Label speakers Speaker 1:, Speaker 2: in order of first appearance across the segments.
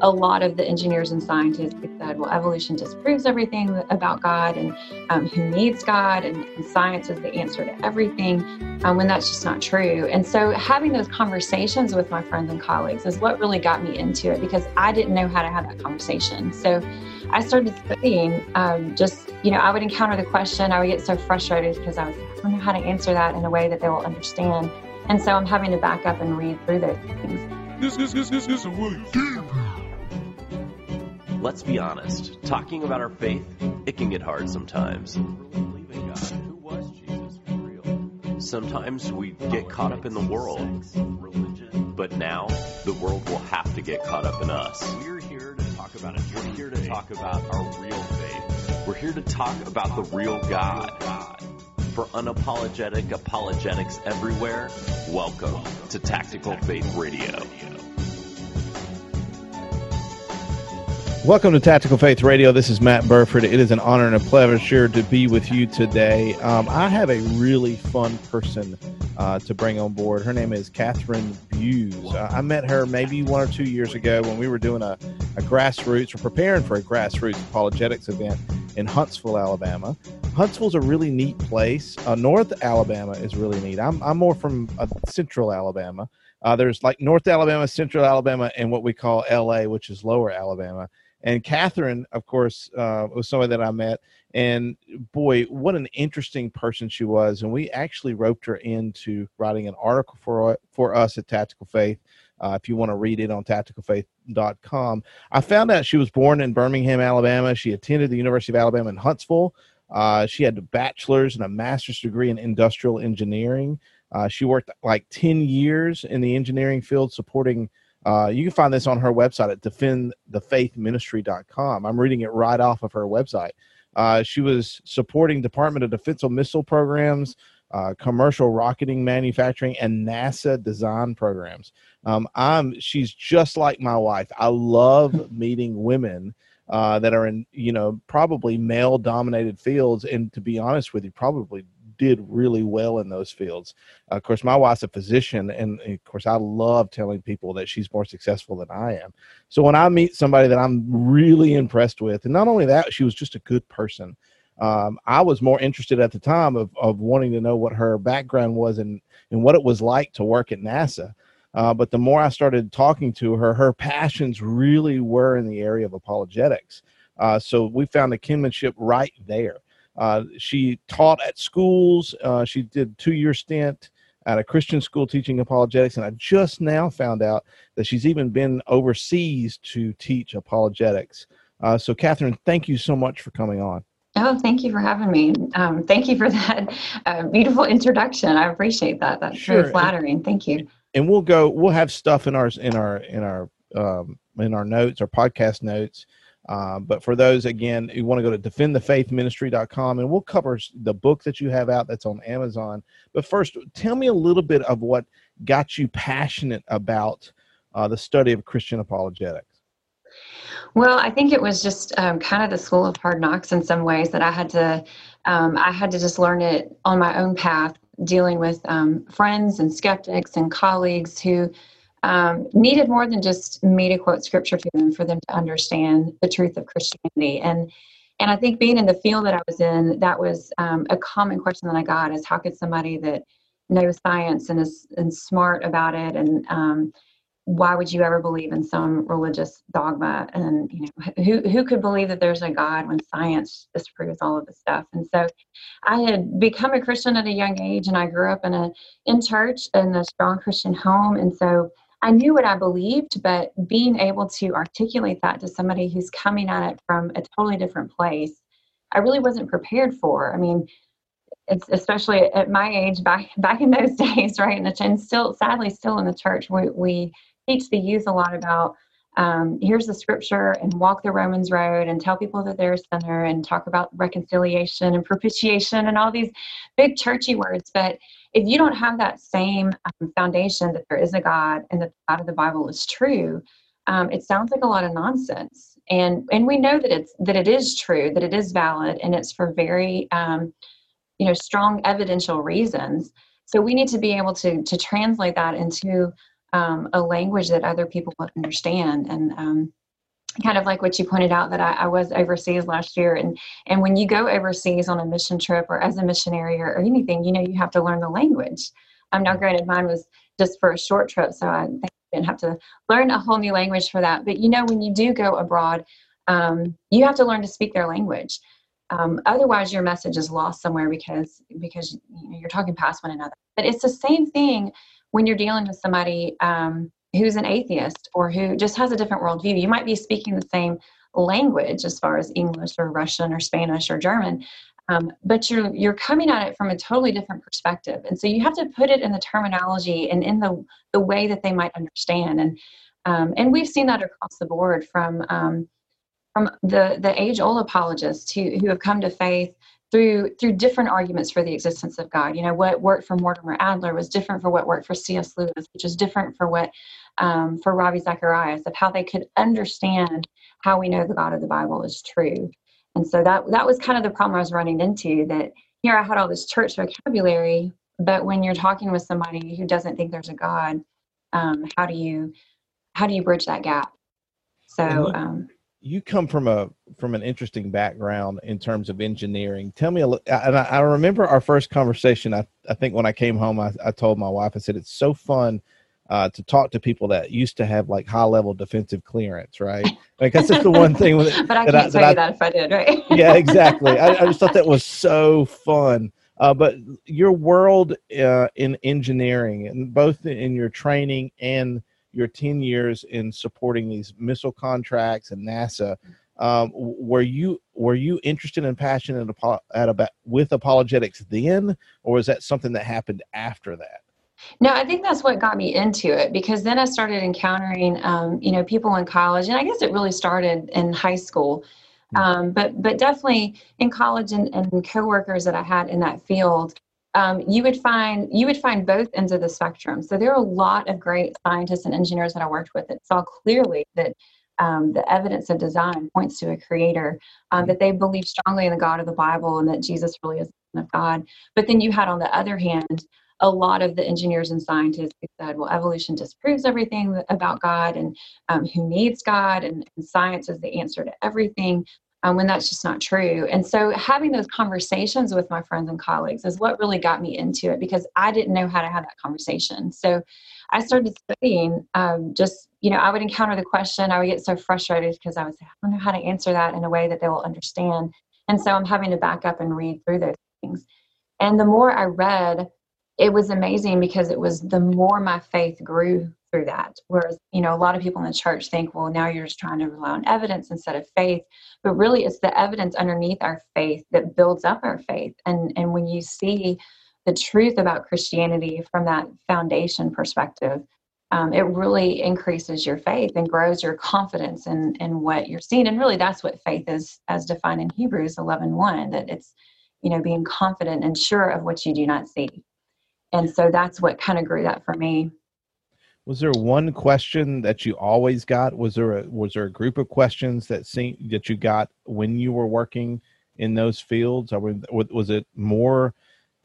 Speaker 1: a lot of the engineers and scientists said, well, evolution disproves everything about God and um, who needs God, and, and, science is the answer to everything, um, when that's just not true. And so, having those conversations with my friends and colleagues is what really got me into it because I didn't know how to have that conversation. So, I started studying. Um, just you know, I would encounter the question, I would get so frustrated because I was I don't know how to answer that in a way that they will understand. And so I'm having to back up and read through those things.
Speaker 2: This, this, this, this, this is.
Speaker 3: Let's be honest. Talking about our faith, it can get hard sometimes. Sometimes we get caught up in the world. But now, the world will have to get caught up in us. We're here to talk about it. We're here to talk about our real faith. We're here to talk about the real God. For unapologetic apologetics everywhere, welcome to Tactical Faith Radio.
Speaker 4: Welcome to Tactical Faith Radio. This is Matt Burford. It is an honor and a pleasure to be with you today. Um, I have a really fun person uh, to bring on board. Her name is Catherine Buse. Uh, I met her maybe one or two years ago when we were doing a, a grassroots or preparing for a grassroots apologetics event in Huntsville, Alabama. Huntsville's a really neat place. Uh, North Alabama is really neat. I'm, I'm more from uh, Central Alabama. Uh, there's like North Alabama, Central Alabama, and what we call LA, which is Lower Alabama. And Catherine, of course, uh, was somebody that I met. And boy, what an interesting person she was. And we actually roped her into writing an article for, for us at Tactical Faith. Uh, if you want to read it on tacticalfaith.com, I found out she was born in Birmingham, Alabama. She attended the University of Alabama in Huntsville. Uh, she had a bachelor's and a master's degree in industrial engineering. Uh, she worked like 10 years in the engineering field supporting uh, you can find this on her website at defendthefaithministry.com. I'm reading it right off of her website. Uh, she was supporting Department of Defense missile programs, uh, commercial rocketing manufacturing, and NASA design programs. Um, I'm she's just like my wife. I love meeting women uh, that are in you know probably male dominated fields, and to be honest with you, probably did really well in those fields. Uh, of course, my wife's a physician, and of course, I love telling people that she's more successful than I am. So when I meet somebody that I'm really impressed with, and not only that, she was just a good person. Um, I was more interested at the time of, of wanting to know what her background was and, and what it was like to work at NASA. Uh, but the more I started talking to her, her passions really were in the area of apologetics. Uh, so we found a kinship right there. Uh, she taught at schools. Uh, she did two year stint at a Christian school teaching apologetics, and I just now found out that she's even been overseas to teach apologetics. Uh, so, Catherine, thank you so much for coming on.
Speaker 1: Oh, thank you for having me. Um, thank you for that uh, beautiful introduction. I appreciate that. That's sure. very flattering. Thank you.
Speaker 4: And we'll go. We'll have stuff in our in our in our um, in our notes, our podcast notes um, but for those, again, you want to go to defendthefaithministry.com and we'll cover the book that you have out that's on Amazon. But first, tell me a little bit of what got you passionate about uh, the study of Christian apologetics.
Speaker 1: Well, I think it was just um, kind of the school of hard knocks in some ways that I had to, um, I had to just learn it on my own path, dealing with um, friends and skeptics and colleagues who um, needed more than just me to quote scripture to them for them to understand the truth of Christianity. And and I think being in the field that I was in, that was um, a common question that I got: is how could somebody that knows science and is and smart about it, and um, why would you ever believe in some religious dogma? And you know, who who could believe that there's a God when science disproves all of this stuff? And so, I had become a Christian at a young age, and I grew up in a in church in a strong Christian home, and so I knew what I believed, but being able to articulate that to somebody who's coming at it from a totally different place, I really wasn't prepared for. I mean, it's especially at my age back back in those days, right? And, and still, sadly, still in the church, we, we teach the youth a lot about um, here's the scripture and walk the Romans road and tell people that they're a sinner and talk about reconciliation and propitiation and all these big churchy words. But if you don't have that same um, foundation that there is a God and that the God of the Bible is true, um, it sounds like a lot of nonsense. And and we know that it's that it is true, that it is valid, and it's for very um, you know strong evidential reasons. So we need to be able to to translate that into um, a language that other people would understand. And um, kind of like what you pointed out that I, I, was overseas last year. And and when you go overseas on a mission trip or as a missionary or, or anything you know you have to learn the language. I'm um, now granted mine was just for a short trip so i didn't have to learn a whole new language for that. But you know when you do go abroad um, you have to learn to speak their language. Um, otherwise your message is lost somewhere because because you know, you're talking past one another. But it's the same thing when you're dealing with somebody um, who's an atheist or who just has a different worldview. You might be speaking the same language as far as English or Russian or Spanish or German, um, but you're you're coming at it from a totally different perspective, and so you have to put it in the terminology and in the the way that they might understand. And um, and we've seen that across the board from um, from the the age old apologists who who have come to faith through through different arguments for the existence of God. You know, what worked for Mortimer Adler was different for what worked for C.S. Lewis, which is different for what um, for Ravi Zacharias of how they could understand how we know the God of the Bible is true. And so that that was kind of the problem I was running into. That here I had all this church vocabulary, but when you're talking with somebody who doesn't think there's a God, um, how do you how do you bridge that gap? So. Um,
Speaker 4: you come from a from an interesting background in terms of engineering. Tell me a little. And I, I remember our first conversation. I, I think when I came home, I, I told my wife, I said, "It's so fun uh, to talk to people that used to have like high level defensive clearance, right? Because that's the one thing.
Speaker 1: With, but I can't tell you that if I did, right?
Speaker 4: yeah, exactly. I, I, just thought that was so fun. Uh, but your world uh, in engineering, and both in your training and your 10 years in supporting these missile contracts and NASA. Um, were you were you interested and passionate at about with apologetics then, or was that something that happened after that?
Speaker 1: No, I think that's what got me into it because then I started encountering, um, you know, people in college, and I guess it really started in high school, hmm. um, but but definitely in college and, and coworkers that I had in that field um, you would find you would find both ends of the spectrum. So there are a lot of great scientists and engineers that I worked with that saw clearly that um, the evidence of design points to a creator, um, that they believe strongly in the God of the Bible and that Jesus really is the Son of God. But then you had, on the other hand, a lot of the engineers and scientists who said, well, evolution disproves everything about God and um, who needs God, and, and, science is the answer to everything um, when that's just not true. And so having those conversations with my friends and colleagues is what really got me into it because I didn't know how to have that conversation. So I started studying um, just, you know, I would encounter the question, I would get so frustrated because I would say, I don't know how to answer that in a way that they will understand. And so I'm having to back up and read through those things. And the more I read, it was amazing because it was the more my faith grew through that. Whereas, you know, a lot of people in the church think, well, now you're just trying to rely on evidence instead of faith. But really, it's the evidence underneath our faith that builds up our faith. And, and when you see the truth about Christianity from that foundation perspective, um, it really increases your faith and grows your confidence in, in what you're seeing. And really, that's what faith is, as defined in Hebrews 11 1, that it's, you know, being confident and sure of what you do not see. And so that's what kind of grew that for me
Speaker 4: was there one question that you always got? Was there a was there a group of questions that seem that you got when you were working in those fields? Or was it more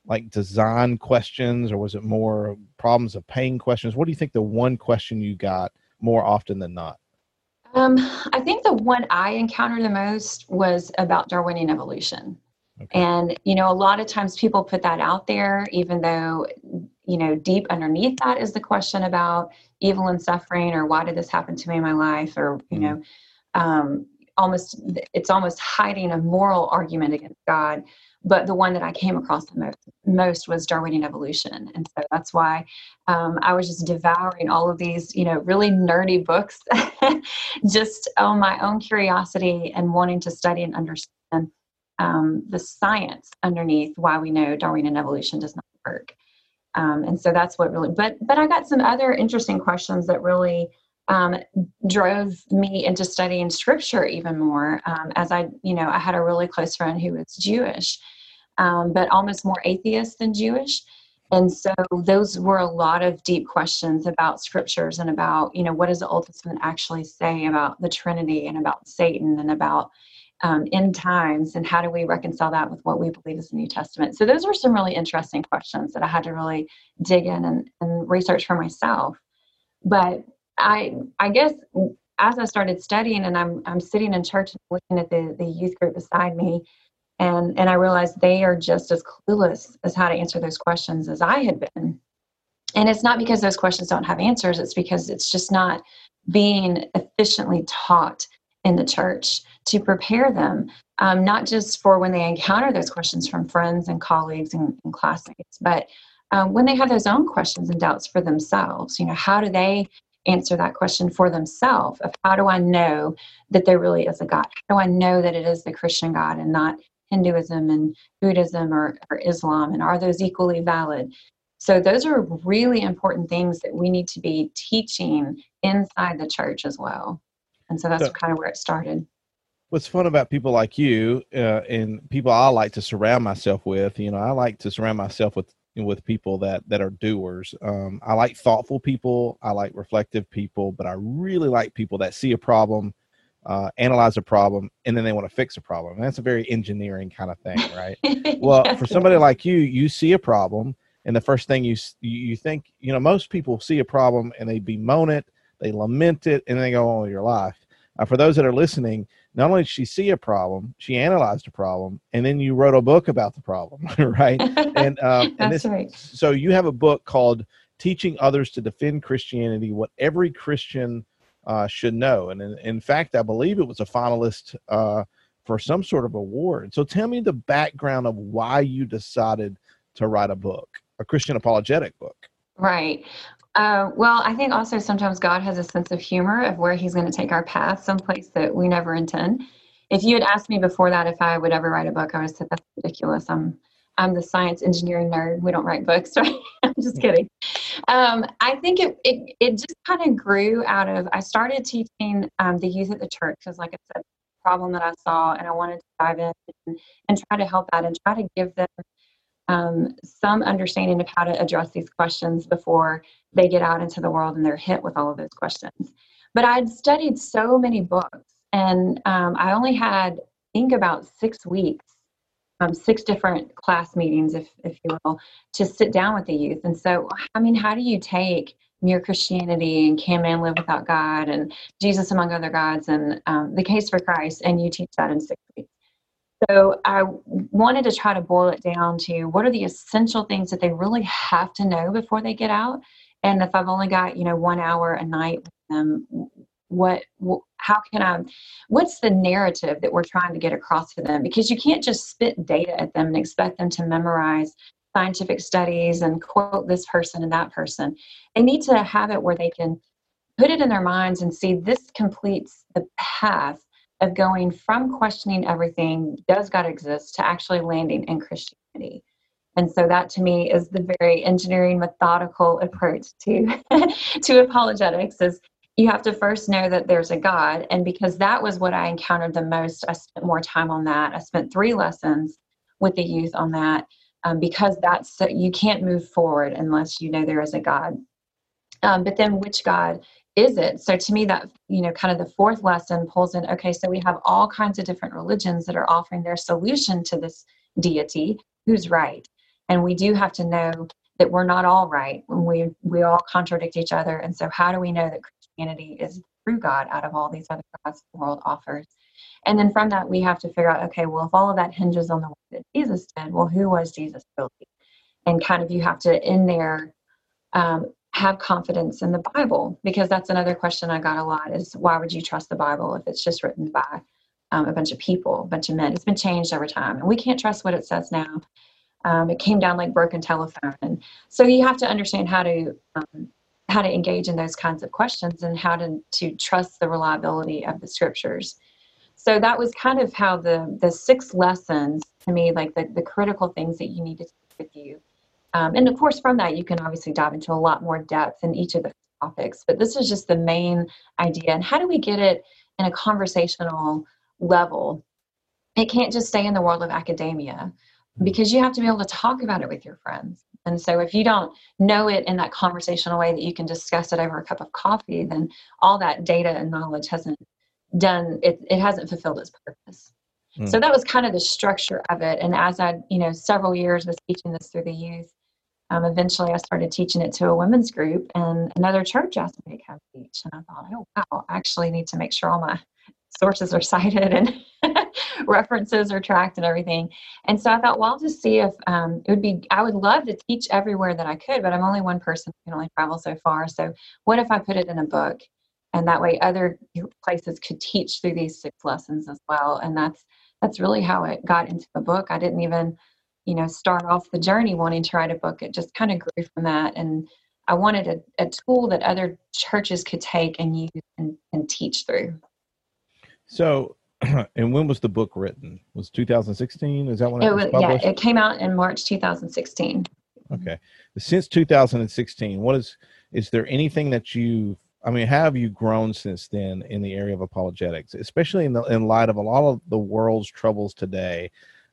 Speaker 4: like design questions or was it more problems of pain questions? What do you think the one question you got more often than not?
Speaker 1: Um, i think the one i encountered the most was about darwinian evolution. Okay. and you know a lot of times people put that out there even though you know, deep underneath that is the question about evil and suffering or why did this happen to me in my life or, you mm-hmm. know, um, almost, it's almost hiding a moral argument against God. But the one that I came across the most, most was Darwinian evolution. And so that's why um, I was just devouring all of these, you know, really nerdy books, just on my own curiosity and wanting to study and understand um, the science underneath why we know Darwinian evolution does not work. Um, and so that's what really, but but I got some other interesting questions that really um, drove me into studying scripture even more. Um, as I, you know, I had a really close friend who was Jewish, um, but almost more atheist than Jewish. And so those were a lot of deep questions about scriptures and about, you know, what does the Old Testament actually say about the Trinity and about Satan and about um, end times and how do we reconcile that with what we believe is the New Testament? So those were some really interesting questions that I had to really dig in and, and research for myself. But I I guess as I started studying and I'm I'm sitting in church looking at the, the youth group beside me and and I realized they are just as clueless as how to answer those questions as I had been. And it's not because those questions don't have answers, it's because it's just not being efficiently taught in the church to prepare them, um, not just for when they encounter those questions from friends and colleagues and, and classmates, but um, when they have those own questions and doubts for themselves. You know, how do they answer that question for themselves of how do I know that there really is a God? How do I know that it is the Christian God and not Hinduism and Buddhism or, or Islam? And are those equally valid? So, those are really important things that we need to be teaching inside the church as well. And so that's so, kind of where it started.
Speaker 4: What's fun about people like you uh, and people I like to surround myself with, you know, I like to surround myself with with people that that are doers. Um, I like thoughtful people. I like reflective people, but I really like people that see a problem, uh, analyze a problem, and then they want to fix a problem. And that's a very engineering kind of thing, right? well, for somebody like you, you see a problem, and the first thing you you think, you know, most people see a problem and they bemoan it, they lament it, and they go on with your life. Uh, for those that are listening, not only did she see a problem, she analyzed a problem, and then you wrote a book about the problem, right?
Speaker 1: And, um, and this, right.
Speaker 4: so you have a book called "Teaching Others to Defend Christianity: What Every Christian uh, Should Know." And in, in, fact, I believe it was a finalist uh, for some sort of award. So tell me the background of why you decided to write a book, a Christian apologetic book.
Speaker 1: Right. Uh, well, I think also sometimes God has a sense of humor of where He's going to take our path, someplace that we never intend. If you had asked me before that if I would ever write a book, I would have said that's ridiculous. I'm I'm the science engineering nerd. We don't write books, right? I'm just kidding. Um, I think it, it it just kind of grew out of I started teaching um, the youth at the church because, like I said, problem that I saw, and I wanted to dive in and, and try to help that and try to give them um, some understanding of how to address these questions before they get out into the world and they're hit with all of those questions. But I'd studied so many books, and um, I only had, I think, about six weeks, um, six different class meetings, if, if you will, to sit down with the youth. And so, I mean, how do you take mere Christianity and can man live without God and Jesus among other gods and um, the case for Christ, and you teach that in six weeks? So I wanted to try to boil it down to what are the essential things that they really have to know before they get out. And if I've only got, you know, one hour a night with them, what, how can I, what's the narrative that we're trying to get across to them? Because you can't just spit data at them and expect them to memorize scientific studies and quote this person and that person. They need to have it where they can put it in their minds and see this completes the path of going from questioning everything, does God exist, to actually landing in Christianity. And so that to me is the very engineering methodical approach to to apologetics is you have to first know that there's a God. And because that was what I encountered the most, I spent more time on that. I spent three lessons with the youth on that um, because that's you can't move forward unless you know there is a God. Um, but then which God is it? So to me, that, you know, kind of the fourth lesson pulls in okay, so we have all kinds of different religions that are offering their solution to this deity. Who's right? And we do have to know that we're not all right we we all contradict each other. And so how do we know that Christianity is true God out of all these other gods the world offers? And then from that we have to figure out, okay, well if all of that hinges on the way that Jesus did, well who was Jesus really? And kind of you have to in there um, have confidence in the Bible? Because that's another question I got a lot is why would you trust the Bible if it's just written by um, a bunch of people, a bunch of men? It's been changed over time, and we can't trust what it says now. Um, it came down like broken telephone, and so you have to understand how to um, how to engage in those kinds of questions and how to to trust the reliability of the scriptures. So that was kind of how the the six lessons to me, like the the critical things that you need to take with you um, and of course, from that, you can obviously dive into a lot more depth in each of the topics. But this is just the main idea. And how do we get it in a conversational level? It can't just stay in the world of academia because you have to be able to talk about it with your friends. And so, if you don't know it in that conversational way that you can discuss it over a cup of coffee, then all that data and knowledge hasn't done it, it hasn't fulfilled its purpose. So that was kind of the structure of it. And as I, you know, several years was teaching this through the youth, um, eventually I started teaching it to a women's group, and another church asked me to come teach. And I thought, oh, wow, I actually need to make sure all my sources are cited and references are tracked and everything. And so I thought, well, I'll just see if um, it would be, I would love to teach everywhere that I could, but I'm only one person who can only travel so far. So what if I put it in a book? And that way other places could teach through these six lessons as well. And that's, that's really how it got into the book. I didn't even, you know, start off the journey wanting to write a book. It just kind of grew from that. And I wanted a, a tool that other churches could take and use and, and teach through.
Speaker 4: So, and when was the book written? Was 2016? Is that when
Speaker 1: it,
Speaker 4: it was,
Speaker 1: was
Speaker 4: published?
Speaker 1: yeah, it came out in March 2016.
Speaker 4: Okay. Since 2016, what is is there anything that you I mean, how have you grown since then in the area of apologetics, especially in the in light of a lot of the world's troubles today?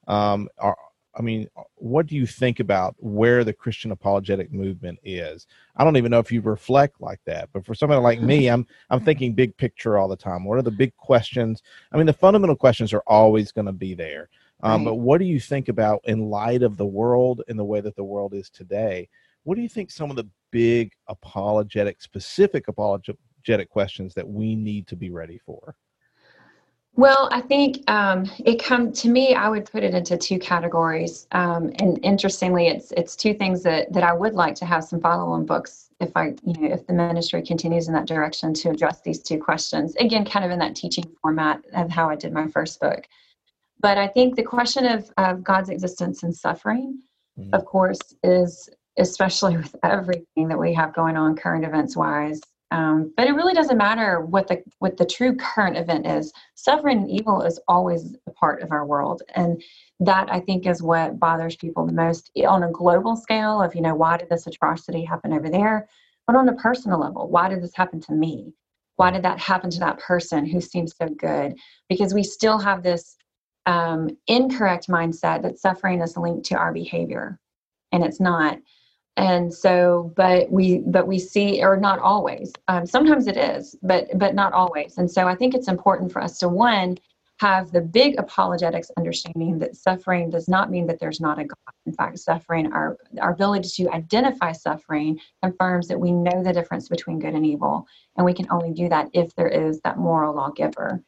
Speaker 4: Um, are I mean, what do you think about where the Christian apologetic movement is? I don't even know if you reflect like that, but for somebody like me, I'm I'm thinking big picture all the time. What are the big questions? I mean, the fundamental questions are always going to be there. Um, right. But what do you think about in light of the world and the way that the world is today? What do you think some of the big apologetic, specific apologetic questions that we need to be ready for?
Speaker 1: Well, I think um, it come to me. I would put it into two categories, um, and interestingly, it's it's two things that that I would like to have some follow-on books if I, you know, if the ministry continues in that direction to address these two questions. Again, kind of in that teaching format of how I did my first book. But I think the question of, of God's existence and suffering, mm-hmm. of course, is especially with everything that we have going on current events wise um, but it really doesn't matter what the what the true current event is. Suffering and evil is always a part of our world, and that I think is what bothers people the most on a global scale. Of you know, why did this atrocity happen over there? But on a personal level, why did this happen to me? Why did that happen to that person who seems so good? Because we still have this um, incorrect mindset that suffering is linked to our behavior, and it's not and so but we but we see or not always um, sometimes it is but but not always. And so i think it's important for us to one have the big apologetics understanding that suffering does not mean that there's not a god. In fact suffering our our ability to identify suffering confirms that we know the difference between good and evil and we can only do that if there is that moral lawgiver.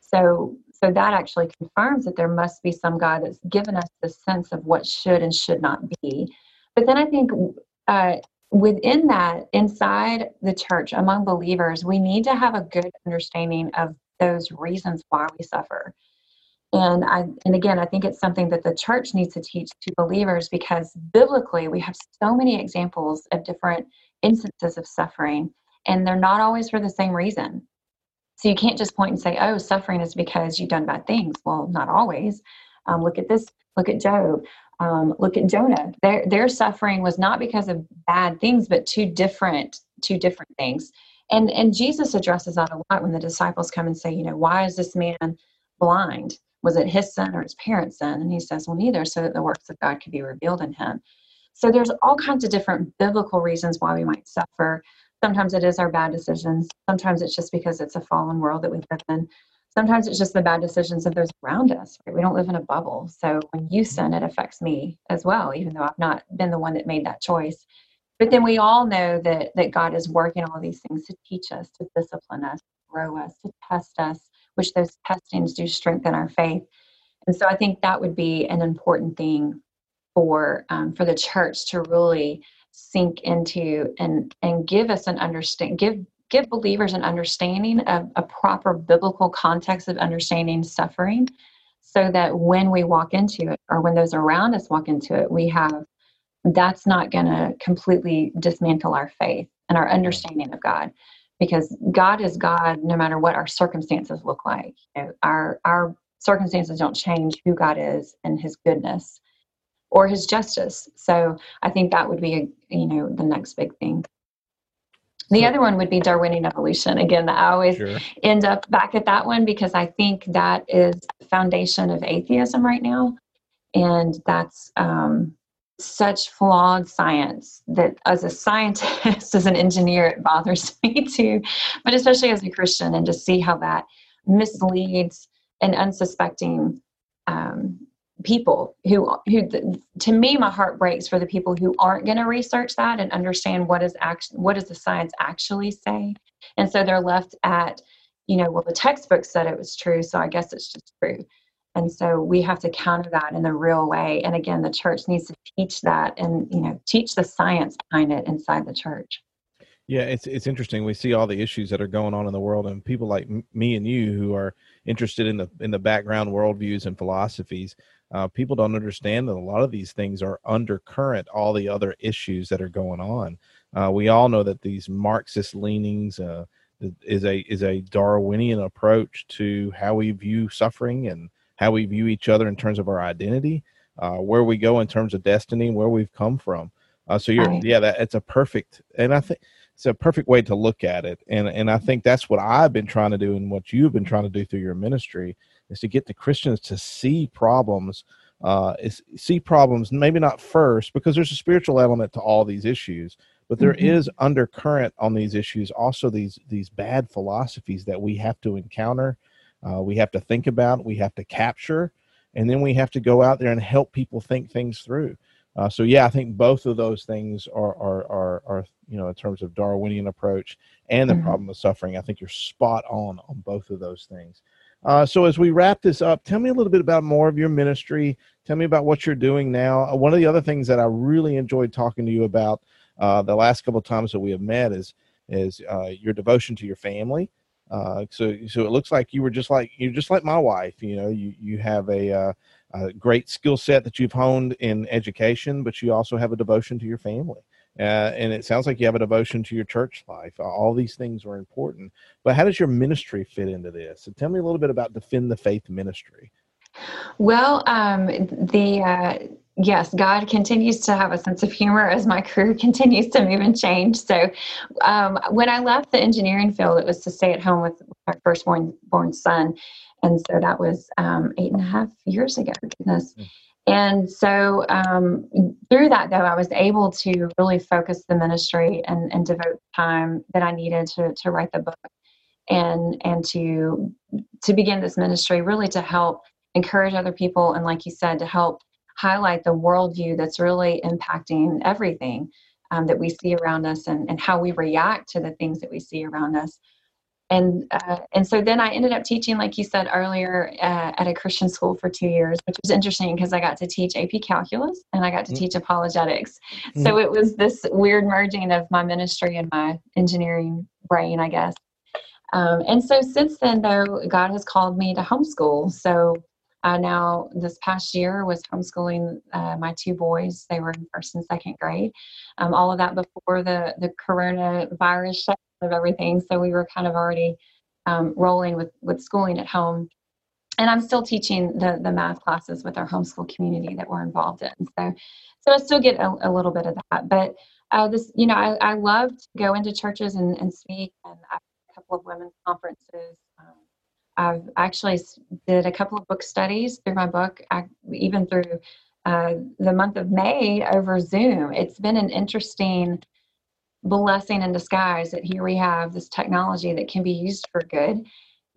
Speaker 1: So so that actually confirms that there must be some god that's given us the sense of what should and should not be but then I think uh, within that, inside the church, among believers, we need to have a good understanding of those reasons why we suffer. And I and again, I think it's something that the church needs to teach to believers because biblically we have so many examples of different instances of suffering, and they're not always for the same reason. So you can't just point and say, "Oh, suffering is because you've done bad things." Well, not always. Um, look at this. Look at Job. Um, look at Jonah. Their their suffering was not because of bad things, but two different two different things. And and Jesus addresses that a lot when the disciples come and say, you know, why is this man blind? Was it his sin or his parents' sin? And he says, well, neither, so that the works of God could be revealed in him. So there's all kinds of different biblical reasons why we might suffer. Sometimes it is our bad decisions. Sometimes it's just because it's a fallen world that we live in sometimes it's just the bad decisions of those around us right? We don't live in a bubble. So when you sin it affects me as well even though i've not been the one that made that choice. But then we all know that that god is working all these things to teach us to discipline us grow us to test us which those testings do strengthen our faith. And so i think that would be an important thing for um, for the church to really sink into and and give us an understand give give believers an understanding of a proper biblical context of understanding suffering so that when we walk into it or when those around us walk into it we have that's not going to completely dismantle our faith and our understanding of god. Because god is god no matter what our circumstances look like. You know, our our circumstances don't change who god is and his goodness or his justice. So i think that would be a, you know the next big thing the other one would be Darwinian evolution. Again, I always sure. end up back at that one because I think that is the foundation of atheism right now. And that's um, such flawed science that as a scientist, as an engineer, it bothers me too, but especially as a Christian, and to see how that misleads an unsuspecting um, people who who to me my heart breaks for the people who aren't going to research that and understand what is act what does the science actually say and so they're left at you know well the textbook said it was true so i guess it's just true and so we have to counter that in the real way and again the church needs to teach that and you know teach the science behind it inside the church
Speaker 4: yeah, it's it's interesting. We see all the issues that are going on in the world, and people like m- me and you who are interested in the in the background worldviews and philosophies. Uh, people don't understand that a lot of these things are undercurrent all the other issues that are going on. Uh, we all know that these Marxist leanings uh, is a is a Darwinian approach to how we view suffering and how we view each other in terms of our identity, uh, where we go in terms of destiny, where we've come from. Uh, so you're right. yeah, that it's a perfect, and I think it's a perfect way to look at it and and i think that's what i've been trying to do and what you've been trying to do through your ministry is to get the christians to see problems uh is, see problems maybe not first because there's a spiritual element to all these issues but there mm-hmm. is undercurrent on these issues also these these bad philosophies that we have to encounter uh, we have to think about we have to capture and then we have to go out there and help people think things through uh, so yeah, I think both of those things are, are are are you know in terms of Darwinian approach and the mm-hmm. problem of suffering. I think you're spot on on both of those things. Uh, so as we wrap this up, tell me a little bit about more of your ministry. Tell me about what you're doing now. Uh, one of the other things that I really enjoyed talking to you about uh, the last couple of times that we have met is is uh, your devotion to your family. Uh, so so it looks like you were just like you're just like my wife. You know, you you have a uh, a great skill set that you've honed in education, but you also have a devotion to your family. Uh, and it sounds like you have a devotion to your church life. All these things are important. But how does your ministry fit into this? So tell me a little bit about Defend the Faith ministry.
Speaker 1: Well, um, the uh, yes, God continues to have a sense of humor as my career continues to move and change. So, um, when I left the engineering field, it was to stay at home with my firstborn born son, and so that was um, eight and a half years ago. Goodness. Mm. And so um, through that, though, I was able to really focus the ministry and, and devote time that I needed to, to write the book and and to to begin this ministry, really to help encourage other people and, like you said, to help highlight the worldview that's really impacting everything um, that we see around us and, and how we react to the things that we see around us and uh, and so then I ended up teaching, like you said earlier, uh, at a Christian school for two years, which was interesting because I got to teach AP Calculus and I got to mm-hmm. teach apologetics. Mm-hmm. So it was this weird merging of my ministry and my engineering brain, I guess. Um, and so since then, though, God has called me to homeschool. So uh, now this past year was homeschooling uh, my two boys. They were in first and second grade. Um, all of that before the the coronavirus shut of everything. So we were kind of already um, rolling with with schooling at home. And I'm still teaching the the math classes with our homeschool community that we're involved in. So so I still get a, a little bit of that. But uh, this, you know, I, I love to go into churches and, and speak. And I've a couple of women's conferences. Um, I've actually did a couple of book studies through my book, I, even through uh, the month of May over Zoom. It's been an interesting blessing in disguise that here we have this technology that can be used for good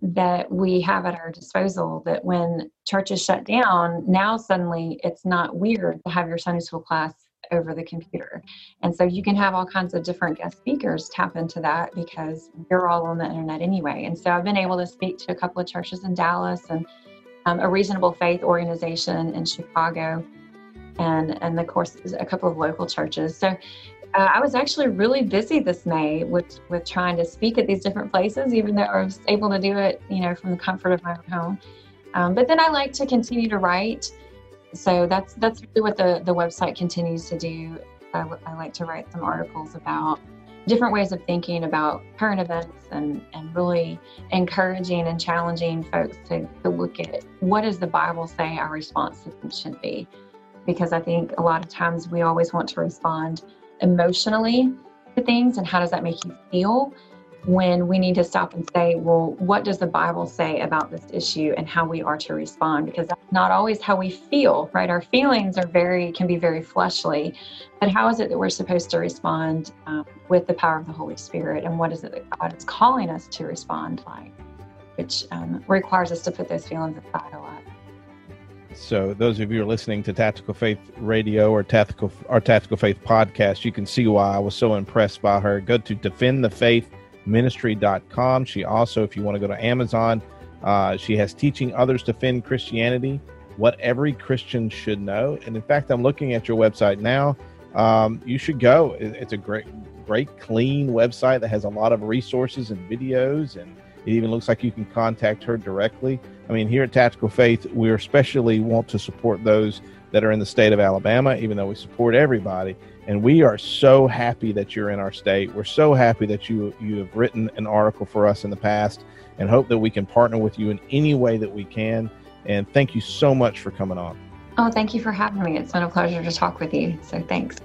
Speaker 1: that we have at our disposal that when churches shut down now suddenly it's not weird to have your sunday school class over the computer. And so you can have all kinds of different guest speakers tap into that because you're all on the internet anyway. And so i've been able to speak to a couple of churches in dallas and um, a reasonable faith organization in chicago and and of course a couple of local churches. So uh, I was actually really busy this May with with trying to speak at these different places, even though I was able to do it, you know, from the comfort of my own home. Um, but then I like to continue to write, so that's that's really what the the website continues to do. I, like to write some articles about different ways of thinking about current events and, and really encouraging and challenging folks to, to look at what does the Bible say our response should be. Because I think a lot of times we always want to respond emotionally to things and how does that make you feel when we need to stop and say, well, what does the Bible say about this issue and how we are to respond? Because that's not always how we feel, right? Our feelings are very, can be very fleshly, but how is it that we're supposed to respond um, with the power of the Holy Spirit? And what is it that God is calling us to respond like? Which um, requires us to put those feelings aside a lot.
Speaker 4: So those of you who are listening to Tactical Faith Radio or Tactical our Tactical Faith podcast, you can see why I was so impressed by her. Go to defendthefaithministry.com. She also, if you want to go to Amazon, uh, she has teaching others to defend Christianity, what every Christian should know. And in fact, I'm looking at your website now. Um, you should go. It's a great, great, clean website that has a lot of resources and videos and it even looks like you can contact her directly. I mean, here at Tactical Faith, we especially want to support those that are in the state of Alabama, even though we support everybody. And we are so happy that you're in our state. We're so happy that you you have written an article for us in the past, and hope that we can partner with you in any way that we can. And thank you so much for coming on.
Speaker 1: Oh, thank you for having me. It's been a pleasure to talk with you. So thanks.